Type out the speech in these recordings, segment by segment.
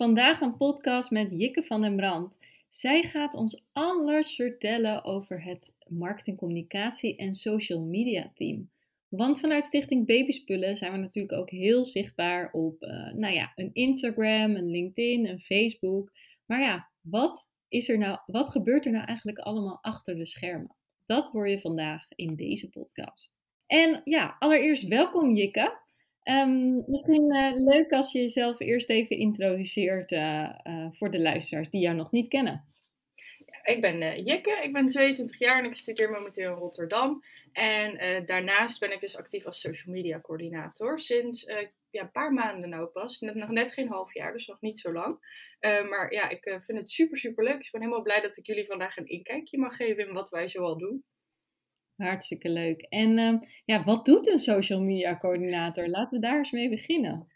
Vandaag een podcast met Jikke van den Brand. Zij gaat ons alles vertellen over het marketingcommunicatie en social media team. Want vanuit Stichting Babyspullen zijn we natuurlijk ook heel zichtbaar op uh, nou ja, een Instagram, een LinkedIn, een Facebook. Maar ja, wat, is er nou, wat gebeurt er nou eigenlijk allemaal achter de schermen? Dat hoor je vandaag in deze podcast. En ja, allereerst welkom Jikke. Um, misschien uh, leuk als je jezelf eerst even introduceert uh, uh, voor de luisteraars die jou nog niet kennen. Ik ben Jikke, ik ben 22 jaar en ik studeer momenteel in Rotterdam. En daarnaast ben ik dus actief als social media coördinator sinds ja, een paar maanden nou pas. Net, nog net geen half jaar, dus nog niet zo lang. maar ja, ik vind het super, super leuk. Ik ben helemaal blij dat ik jullie vandaag een inkijkje mag geven in wat wij zoal doen. Hartstikke leuk. En uh, ja, wat doet een social media coördinator? Laten we daar eens mee beginnen.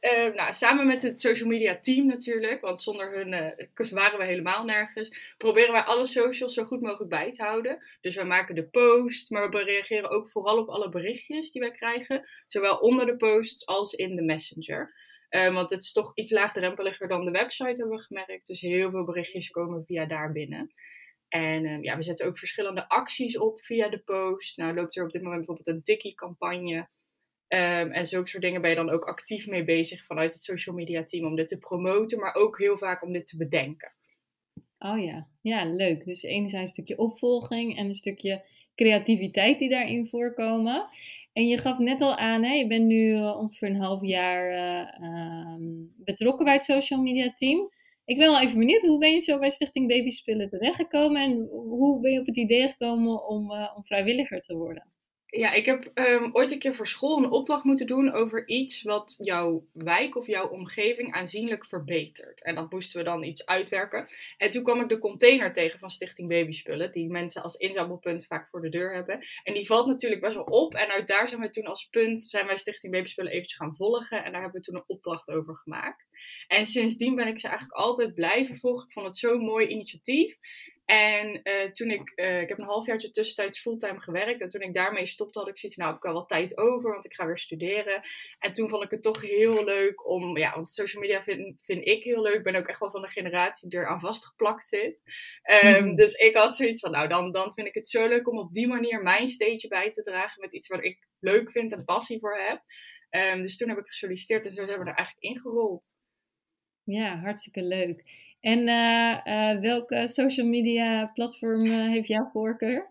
Uh, nou, samen met het social media team natuurlijk, want zonder hun uh, waren we helemaal nergens. Proberen wij alle socials zo goed mogelijk bij te houden. Dus wij maken de posts, maar we reageren ook vooral op alle berichtjes die wij krijgen. Zowel onder de posts als in de messenger. Uh, want het is toch iets laagdrempeliger dan de website, hebben we gemerkt. Dus heel veel berichtjes komen via daar binnen. En uh, ja, we zetten ook verschillende acties op via de post. Nou loopt er op dit moment bijvoorbeeld een Tikkie-campagne. Um, en zulke soort dingen ben je dan ook actief mee bezig vanuit het social media team om dit te promoten, maar ook heel vaak om dit te bedenken. Oh ja, ja, leuk. Dus enerzijds een stukje opvolging en een stukje creativiteit die daarin voorkomen. En je gaf net al aan, hè, je bent nu uh, ongeveer een half jaar uh, um, betrokken bij het social media team. Ik ben wel even benieuwd, hoe ben je zo bij Stichting Babyspullen terechtgekomen en hoe ben je op het idee gekomen om, uh, om vrijwilliger te worden? Ja, ik heb um, ooit een keer voor school een opdracht moeten doen over iets wat jouw wijk of jouw omgeving aanzienlijk verbetert. En dat moesten we dan iets uitwerken. En toen kwam ik de container tegen van Stichting Babyspullen, die mensen als inzamelpunt vaak voor de deur hebben. En die valt natuurlijk best wel op. En uit daar zijn we toen als punt, zijn wij Stichting Babyspullen eventjes gaan volgen. En daar hebben we toen een opdracht over gemaakt. En sindsdien ben ik ze eigenlijk altijd blijven volgen. Ik vond het zo'n mooi initiatief. En uh, toen ik, uh, ik heb een halfjaartje tussentijds fulltime gewerkt. En toen ik daarmee stopte, had ik zoiets, nou heb ik wel wat tijd over, want ik ga weer studeren. En toen vond ik het toch heel leuk om, ja, want social media vind, vind ik heel leuk. Ik ben ook echt wel van de generatie die er aan vastgeplakt zit. Um, mm. Dus ik had zoiets van, nou dan, dan vind ik het zo leuk om op die manier mijn steentje bij te dragen met iets wat ik leuk vind en passie voor heb. Um, dus toen heb ik gesolliciteerd en zo zijn we er eigenlijk ingerold. Ja, hartstikke leuk. En uh, uh, welke social media platform uh, heeft jouw voorkeur?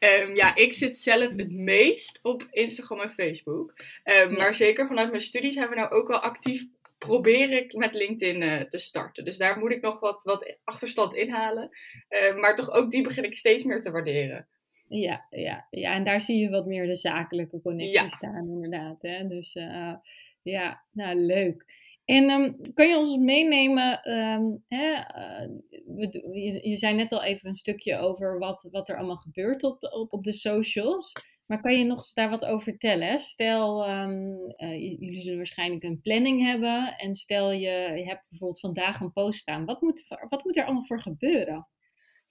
Um, ja, ik zit zelf het meest op Instagram en Facebook. Um, ja. Maar zeker vanuit mijn studies hebben we nou ook wel actief proberen met LinkedIn te starten. Dus daar moet ik nog wat, wat achterstand inhalen. Uh, maar toch ook die begin ik steeds meer te waarderen. Ja, ja, ja, en daar zie je wat meer de zakelijke connecties ja. staan, inderdaad. Hè? Dus uh, ja, nou leuk. En um, kan je ons meenemen, um, hè, uh, we, je, zei net al even een stukje over wat, wat er allemaal gebeurt op, op, op de socials. Maar kan je nog eens daar wat over vertellen? Stel, um, uh, jullie zullen waarschijnlijk een planning hebben. En stel je, je hebt bijvoorbeeld vandaag een post staan. Wat moet, wat moet er allemaal voor gebeuren?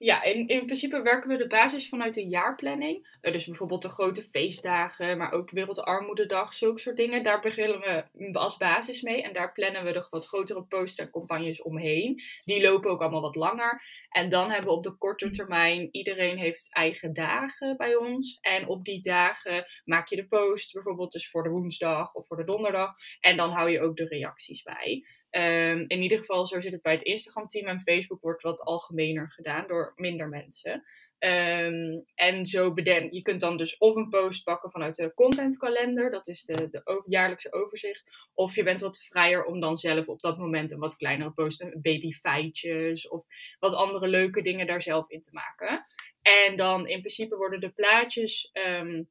Ja, in, in principe werken we de basis vanuit een jaarplanning. Uh, dus bijvoorbeeld de grote feestdagen, maar ook Wereldarmoededag, zulke soort dingen. Daar beginnen we als basis mee. En daar plannen we de wat grotere posts en campagnes omheen. Die lopen ook allemaal wat langer. En dan hebben we op de korte termijn, iedereen heeft eigen dagen bij ons. En op die dagen maak je de post, bijvoorbeeld dus voor de woensdag of voor de donderdag. En dan hou je ook de reacties bij. Um, in ieder geval, zo zit het bij het Instagram-team. En Facebook wordt wat algemener gedaan door minder mensen. Um, en zo bedenk je kunt dan dus of een post pakken vanuit de contentkalender, dat is de, de jaarlijkse overzicht. Of je bent wat vrijer om dan zelf op dat moment een wat kleinere post, babyfeitjes of wat andere leuke dingen daar zelf in te maken. En dan in principe worden de plaatjes. Um,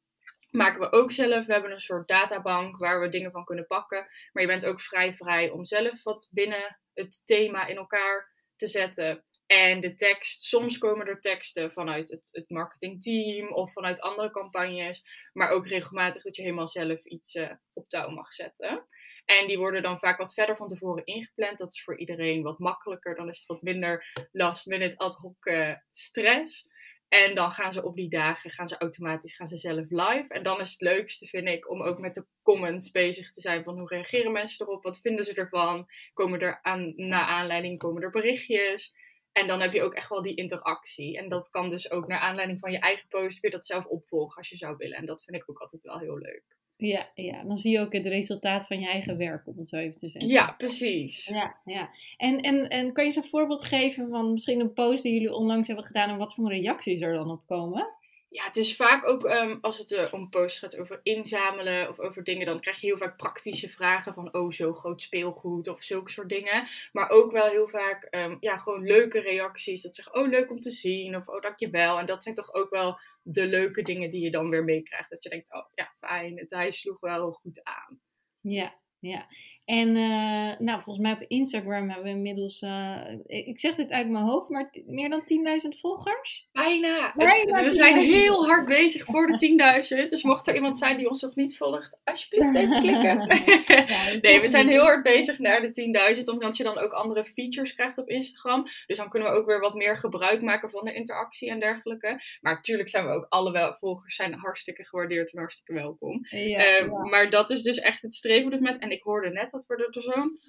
maken we ook zelf. We hebben een soort databank waar we dingen van kunnen pakken. Maar je bent ook vrij vrij om zelf wat binnen het thema in elkaar te zetten. En de tekst, soms komen er teksten vanuit het, het marketingteam of vanuit andere campagnes. Maar ook regelmatig dat je helemaal zelf iets uh, op touw mag zetten. En die worden dan vaak wat verder van tevoren ingepland. Dat is voor iedereen wat makkelijker. Dan is het wat minder last minute ad hoc uh, stress. En dan gaan ze op die dagen, gaan ze automatisch, gaan ze zelf live. En dan is het leukste, vind ik, om ook met de comments bezig te zijn. Van hoe reageren mensen erop? Wat vinden ze ervan? Komen er aan, na aanleiding, komen er berichtjes? En dan heb je ook echt wel die interactie. En dat kan dus ook naar aanleiding van je eigen post, kun je dat zelf opvolgen als je zou willen. En dat vind ik ook altijd wel heel leuk. Ja, ja, dan zie je ook het resultaat van je eigen werk, om het zo even te zeggen. Ja, precies. Ja, ja. En, en, en kan je eens een voorbeeld geven van misschien een post die jullie onlangs hebben gedaan en wat voor reacties er dan op komen? Ja, het is vaak ook um, als het uh, om posts gaat over inzamelen of over dingen, dan krijg je heel vaak praktische vragen van, oh, zo groot speelgoed of zulke soort dingen. Maar ook wel heel vaak, um, ja, gewoon leuke reacties. Dat zeggen, oh, leuk om te zien of oh, dankjewel. En dat zijn toch ook wel de leuke dingen die je dan weer meekrijgt. Dat je denkt, oh, ja, fijn, het hij sloeg wel goed aan. Ja, ja, en uh, nou, volgens mij op Instagram hebben we inmiddels, uh, ik zeg dit uit mijn hoofd, maar meer dan 10.000 volgers? Bijna. Bijna het, we zijn heel hard bezig voor de 10.000. Dus mocht er iemand zijn die ons nog niet volgt, alsjeblieft even klikken. nee, we zijn heel hard bezig naar de 10.000, omdat je dan ook andere features krijgt op Instagram. Dus dan kunnen we ook weer wat meer gebruik maken van de interactie en dergelijke. Maar natuurlijk zijn we ook alle volgers zijn hartstikke gewaardeerd en hartstikke welkom. Ja, uh, ja. Maar dat is dus echt het streven moment. Ik hoorde net dat we er zo'n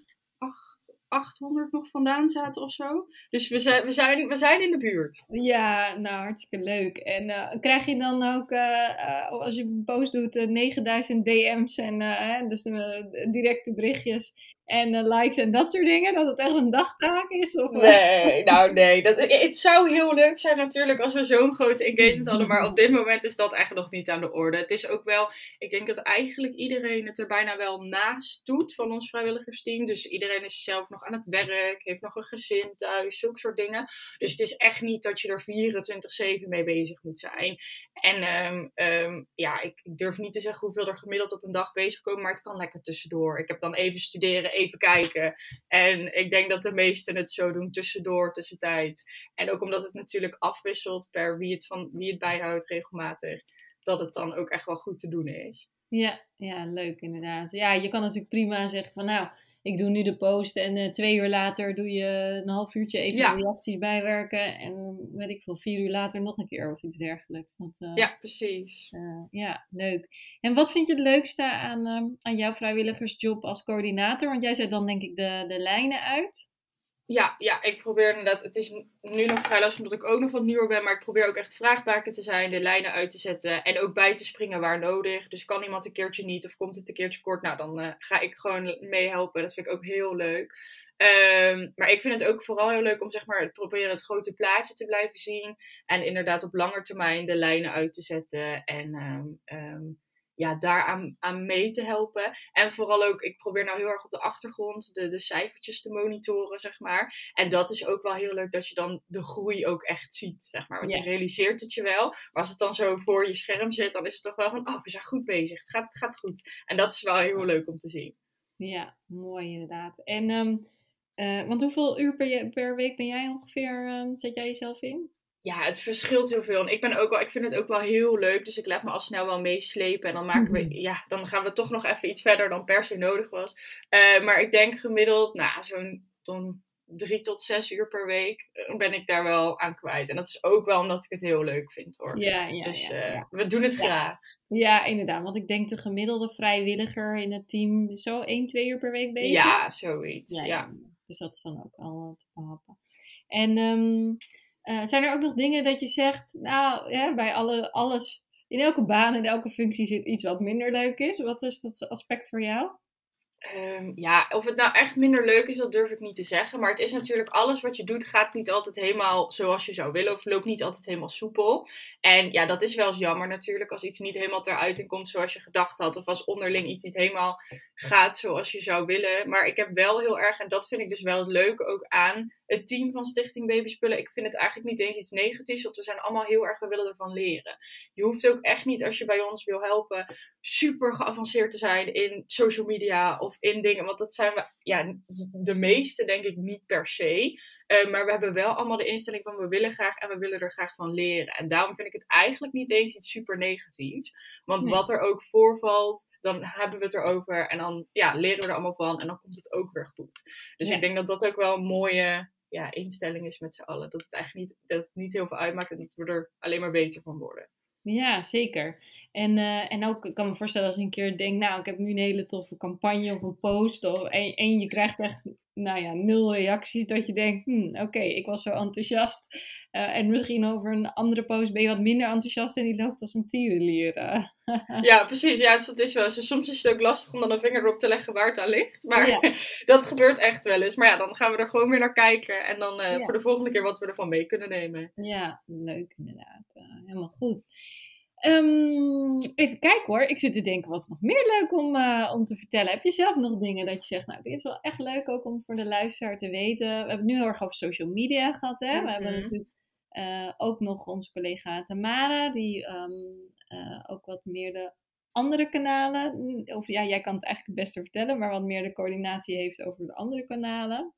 800 nog vandaan zaten of zo. Dus we zijn, we zijn, we zijn in de buurt. Ja, nou hartstikke leuk. En uh, krijg je dan ook, uh, uh, als je post doet, 9000 DM's en dus directe berichtjes en uh, likes en dat soort dingen? Dat het echt een dagtaak is? Of, nee, nou nee. Dat, het zou heel leuk zijn natuurlijk als we zo'n grote engagement hadden. Maar op dit moment is dat eigenlijk nog niet aan de orde. Het is ook wel, ik denk dat eigenlijk iedereen het er bijna wel naast doet van ons vrijwilligersteam. Dus iedereen is zelf nog aan het werk, heeft nog een gezin thuis, zulke soort dingen. Dus het is echt niet dat je er 24-7 mee bezig moet zijn. En um, um, ja, ik durf niet te zeggen hoeveel er gemiddeld op een dag bezig komen, maar het kan lekker tussendoor. Ik heb dan even studeren, even kijken. En ik denk dat de meesten het zo doen tussendoor, tussentijd. En ook omdat het natuurlijk afwisselt per wie het, van, wie het bijhoudt regelmatig, dat het dan ook echt wel goed te doen is. Ja, ja, leuk inderdaad. Ja, je kan natuurlijk prima zeggen van nou, ik doe nu de post en uh, twee uur later doe je een half uurtje even ja. reacties bijwerken en weet ik veel, vier uur later nog een keer of iets dergelijks. Want, uh, ja, precies. Uh, ja, leuk. En wat vind je het leukste aan, um, aan jouw vrijwilligersjob als coördinator? Want jij zet dan denk ik de, de lijnen uit. Ja, ja, ik probeer inderdaad. Het is nu nog vrij lastig omdat ik ook nog wat nieuwer ben. Maar ik probeer ook echt vraagbaken te zijn, de lijnen uit te zetten. En ook bij te springen waar nodig. Dus kan iemand een keertje niet of komt het een keertje kort? Nou, dan uh, ga ik gewoon meehelpen. Dat vind ik ook heel leuk. Um, maar ik vind het ook vooral heel leuk om zeg maar, het proberen het grote plaatje te blijven zien. En inderdaad op lange termijn de lijnen uit te zetten. En um, um, ja, daaraan aan mee te helpen. En vooral ook, ik probeer nou heel erg op de achtergrond de, de cijfertjes te monitoren, zeg maar. En dat is ook wel heel leuk dat je dan de groei ook echt ziet, zeg maar. Want je realiseert het je wel. Maar als het dan zo voor je scherm zit, dan is het toch wel van, oh, we zijn goed bezig. Het gaat, het gaat goed. En dat is wel heel leuk om te zien. Ja, mooi inderdaad. En, um, uh, want hoeveel uur per, per week ben jij ongeveer, um, zet jij jezelf in? Ja, het verschilt heel veel. En ik, ben ook wel, ik vind het ook wel heel leuk. Dus ik laat me al snel wel meeslepen. En dan, maken we, ja, dan gaan we toch nog even iets verder dan per se nodig was. Uh, maar ik denk gemiddeld, nou, zo'n drie tot zes uur per week eh, ben ik daar wel aan kwijt. En dat is ook wel omdat ik het heel leuk vind hoor. Ja, ja, dus ja, uh, we doen het graag. Ja, inderdaad. Want ik denk de gemiddelde vrijwilliger in het team zo één, twee uur per week bezig. Ja, zoiets. Ja, Dus dat is dan ook al te behappen. En um, uh, zijn er ook nog dingen dat je zegt, nou, ja, bij alle, alles, in elke baan en elke functie zit iets wat minder leuk is? Wat is dat aspect voor jou? Um, ja, of het nou echt minder leuk is, dat durf ik niet te zeggen. Maar het is natuurlijk alles wat je doet, gaat niet altijd helemaal zoals je zou willen. Of loopt niet altijd helemaal soepel. En ja, dat is wel eens jammer natuurlijk. Als iets niet helemaal eruit komt zoals je gedacht had. Of als onderling iets niet helemaal gaat zoals je zou willen. Maar ik heb wel heel erg, en dat vind ik dus wel het leuke ook aan het team van Stichting Babyspullen. Ik vind het eigenlijk niet eens iets negatiefs, want we zijn allemaal heel erg, we willen ervan leren. Je hoeft ook echt niet, als je bij ons wil helpen, super geavanceerd te zijn in social media of in dingen. Want dat zijn we, ja, de meeste denk ik niet per se. Uh, maar we hebben wel allemaal de instelling van we willen graag en we willen er graag van leren. En daarom vind ik het eigenlijk niet eens iets super negatiefs. Want nee. wat er ook voorvalt, dan hebben we het erover en dan ja, leren we er allemaal van en dan komt het ook weer goed. Dus ja. ik denk dat dat ook wel een mooie ja, instelling is met z'n allen. Dat het eigenlijk niet, dat het niet heel veel uitmaakt en dat we er alleen maar beter van worden. Ja, zeker. En, uh, en ook, ik kan me voorstellen als je een keer denkt, nou, ik heb nu een hele toffe campagne of een post. Of, en, en je krijgt echt, nou ja, nul reacties. Dat je denkt, hm, oké, ik was zo enthousiast. Uh, en misschien over een andere post ben je wat minder enthousiast en die loopt als een tierenlier. Uh. ja, precies. Ja, dus dat is wel eens. Soms is het ook lastig om dan een vinger erop te leggen waar het aan ligt. Maar ja. dat gebeurt echt wel eens. Maar ja, dan gaan we er gewoon weer naar kijken. En dan ja. voor de volgende keer wat we ervan mee kunnen nemen. Ja, leuk inderdaad. helemaal goed. Um, even kijken hoor. Ik zit te denken, wat is nog meer leuk om, uh, om te vertellen? Heb je zelf nog dingen dat je zegt, nou, dit is wel echt leuk ook om voor de luisteraar te weten. We hebben het nu heel erg over social media gehad, hè? Mm -hmm. We hebben natuurlijk uh, ook nog onze collega Tamara, die um, uh, ook wat meer de andere kanalen, of ja, jij kan het eigenlijk het beste vertellen, maar wat meer de coördinatie heeft over de andere kanalen.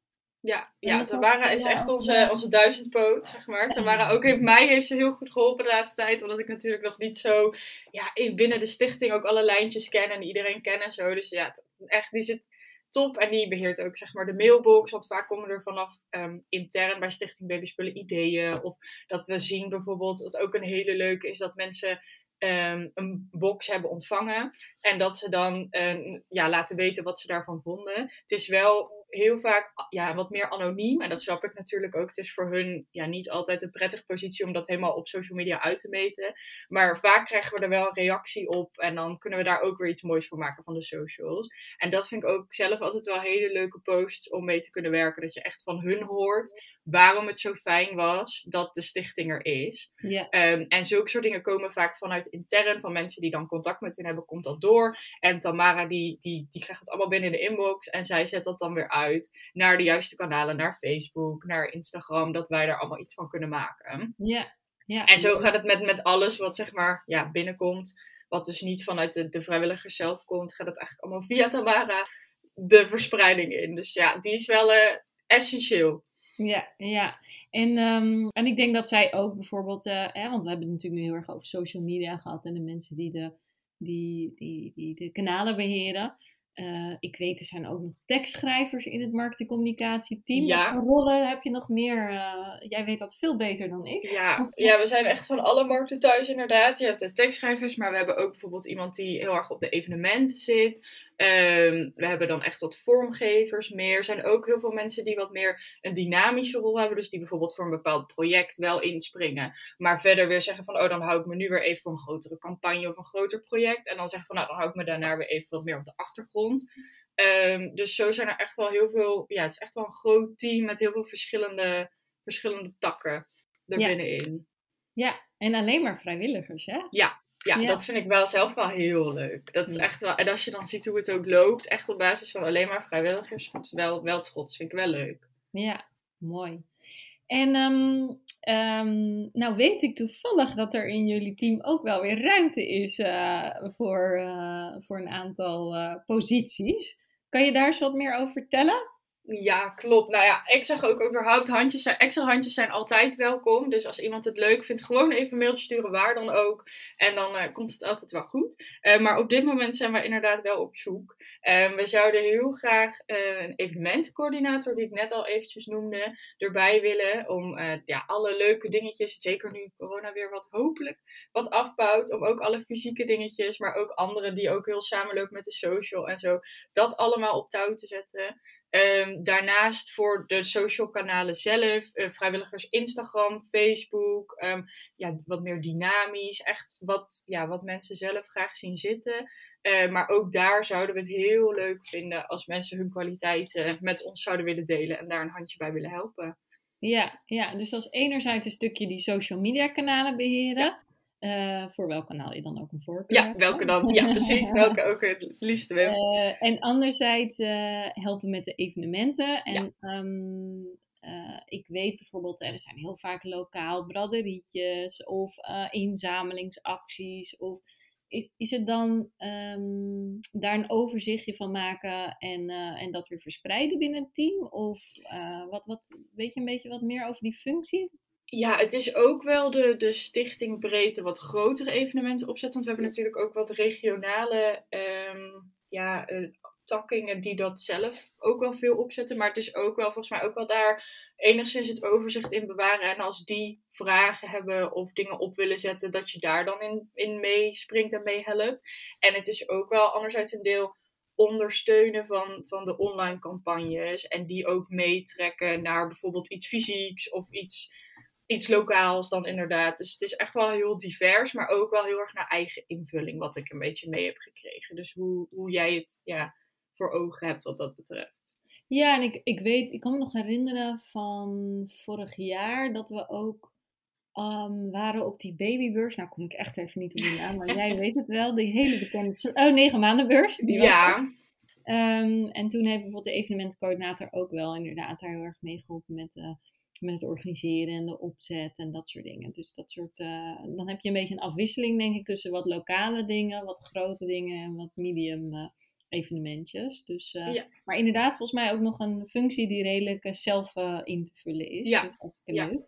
Ja, ja Tamara is echt onze, onze duizendpoot, zeg maar. Tamara ook heeft mij heeft ze heel goed geholpen de laatste tijd. Omdat ik natuurlijk nog niet zo ja, binnen de stichting ook alle lijntjes ken en iedereen ken en zo. Dus ja, echt, die zit top. En die beheert ook zeg maar de mailbox. Want vaak komen er vanaf um, intern bij Stichting Babyspullen ideeën. Of dat we zien bijvoorbeeld, wat ook een hele leuke is, dat mensen um, een box hebben ontvangen. En dat ze dan uh, ja, laten weten wat ze daarvan vonden. Het is wel heel vaak ja, wat meer anoniem. En dat snap ik natuurlijk ook. Het is voor hun ja, niet altijd een prettige positie om dat helemaal op social media uit te meten. Maar vaak krijgen we er wel een reactie op. En dan kunnen we daar ook weer iets moois voor maken van de socials. En dat vind ik ook zelf altijd wel hele leuke posts om mee te kunnen werken. Dat je echt van hun hoort waarom het zo fijn was dat de stichting er is. Yeah. Um, en zulke soort dingen komen vaak vanuit intern, van mensen die dan contact met hun hebben, komt dat door. En Tamara die, die, die krijgt het allemaal binnen in de inbox en zij zet dat dan weer uit naar de juiste kanalen, naar Facebook, naar Instagram, dat wij daar allemaal iets van kunnen maken. Ja. Ja, en zo gaat het met, met alles wat zeg maar ja, binnenkomt, wat dus niet vanuit de, de vrijwilligers zelf komt, gaat het eigenlijk allemaal via Tamara de verspreiding in. Dus ja, die is wel uh, essentieel. Ja, ja. En, um, en ik denk dat zij ook bijvoorbeeld, uh, hè, want we hebben het natuurlijk nu heel erg over social media gehad en de mensen die de, die, die, die de kanalen beheren. Uh, ik weet, er zijn ook nog tekstschrijvers in het marketingcommunicatieteam. Ja. Wat voor rollen heb je nog meer? Uh, jij weet dat veel beter dan ik. Ja, ja, we zijn echt van alle markten thuis inderdaad. Je hebt de tekstschrijvers, maar we hebben ook bijvoorbeeld iemand die heel erg op de evenementen zit. Um, we hebben dan echt wat vormgevers meer. Er zijn ook heel veel mensen die wat meer een dynamische rol hebben. Dus die bijvoorbeeld voor een bepaald project wel inspringen. Maar verder weer zeggen van, oh dan hou ik me nu weer even voor een grotere campagne of een groter project. En dan zeggen van, nou dan hou ik me daarna weer even wat meer op de achtergrond. Um, dus zo zijn er echt wel heel veel, ja het is echt wel een groot team met heel veel verschillende, verschillende takken erbinnenin. Ja. ja, en alleen maar vrijwilligers hè? Ja, ja, ja, dat vind ik wel zelf wel heel leuk. Dat is echt wel, en als je dan ziet hoe het ook loopt, echt op basis van alleen maar vrijwilligers, vind ik wel, wel trots. Vind ik wel leuk. Ja, mooi. En um, um, nou weet ik toevallig dat er in jullie team ook wel weer ruimte is uh, voor, uh, voor een aantal uh, posities. Kan je daar eens wat meer over vertellen? Ja, klopt. Nou ja, ik zeg ook überhaupt, handjes zijn, extra handjes zijn altijd welkom. Dus als iemand het leuk vindt, gewoon even een mailtje sturen, waar dan ook. En dan uh, komt het altijd wel goed. Uh, maar op dit moment zijn we inderdaad wel op zoek. Uh, we zouden heel graag een evenementencoördinator, die ik net al eventjes noemde, erbij willen. Om ja, alle leuke dingetjes, zeker nu corona weer wat hopelijk wat afbouwt. Om ook alle fysieke dingetjes, maar ook andere die ook heel samenlopen met de social en zo. Dat allemaal op touw te zetten. Um, daarnaast voor de social kanalen zelf, uh, vrijwilligers Instagram, Facebook, um, ja, wat meer dynamisch, echt wat, ja, wat mensen zelf graag zien zitten. Uh, maar ook daar zouden we het heel leuk vinden als mensen hun kwaliteiten met ons zouden willen delen en daar een handje bij willen helpen. Ja, ja, dus als enerzijds een stukje die social media kanalen beheren. Ja. Uh, voor welk kanaal je dan ook een voorkeur Ja, welke dan? Ja, precies. welke ook het liefste wil. Uh, en anderzijds uh, helpen met de evenementen. En ja. um, ik weet bijvoorbeeld, er zijn heel vaak lokaal braderietjes of inzamelingsacties. Of is, is het dan um, daar een overzichtje van maken en, en dat weer verspreiden binnen het team? Of wat, wat, weet je een beetje wat meer over die functie? Ja, het is ook wel de, de stichting breedte wat grotere evenementen opzet. Want we hebben natuurlijk ook wat regionale um, ja, uh, takkingen die dat zelf ook wel veel opzetten. Maar het is ook wel volgens mij ook wel daar enigszins het overzicht in bewaren. En als die vragen hebben of dingen op willen zetten, dat je daar dan in, in meespringt en meehelpt. En het is ook wel anderzijds een deel ondersteunen van, van de online campagnes. En die ook meetrekken naar bijvoorbeeld iets fysieks of iets, iets lokaals dan inderdaad. Dus het is echt wel heel divers, maar ook wel heel erg naar eigen invulling wat ik een beetje mee heb gekregen. Dus hoe, hoe jij het ja, voor ogen hebt wat dat betreft. Ja, en ik, ik weet, ik kan me nog herinneren van vorig jaar dat we ook um, waren op die babybeurs. Nou kom ik echt even niet op die naam, maar jij weet het wel. Die hele bekende, oh negen maanden beurs. Die was ja. Um, en toen heeft bijvoorbeeld de evenementencoördinator ook wel inderdaad daar heel erg mee geholpen met, uh, met het organiseren en de opzet en dat soort dingen. Dus dat soort, uh, dan heb je een beetje een afwisseling denk ik tussen wat lokale dingen, wat grote dingen en wat medium uh, evenementjes. Dus, ja. Maar inderdaad, volgens mij ook nog een functie die redelijk zelf in te vullen is. Ja. Dus hartstikke ja. leuk.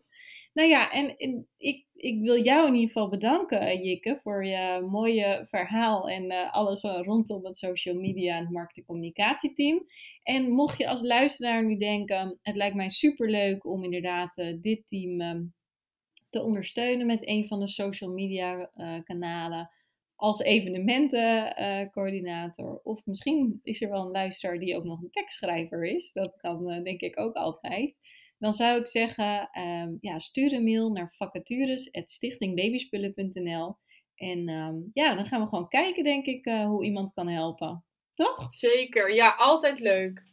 Nou ja, en, en, ik, ik wil jou in ieder geval bedanken, Jikke, voor je mooie verhaal en uh, alles rondom het social media en marketing communicatieteam. En mocht je als luisteraar nu denken, het lijkt mij superleuk om inderdaad uh, dit team uh, te ondersteunen met een van de social media kanalen als evenementencoördinator. of misschien is er wel een luisteraar die ook nog een tekstschrijver is. Dat kan denk ik ook altijd dan zou ik zeggen, um, ja, stuur een mail naar vacatures.stichtingbabyspullen.nl. En um, ja, dan gaan we gewoon kijken, denk ik, uh, hoe iemand kan helpen. Toch? Zeker, ja, altijd leuk.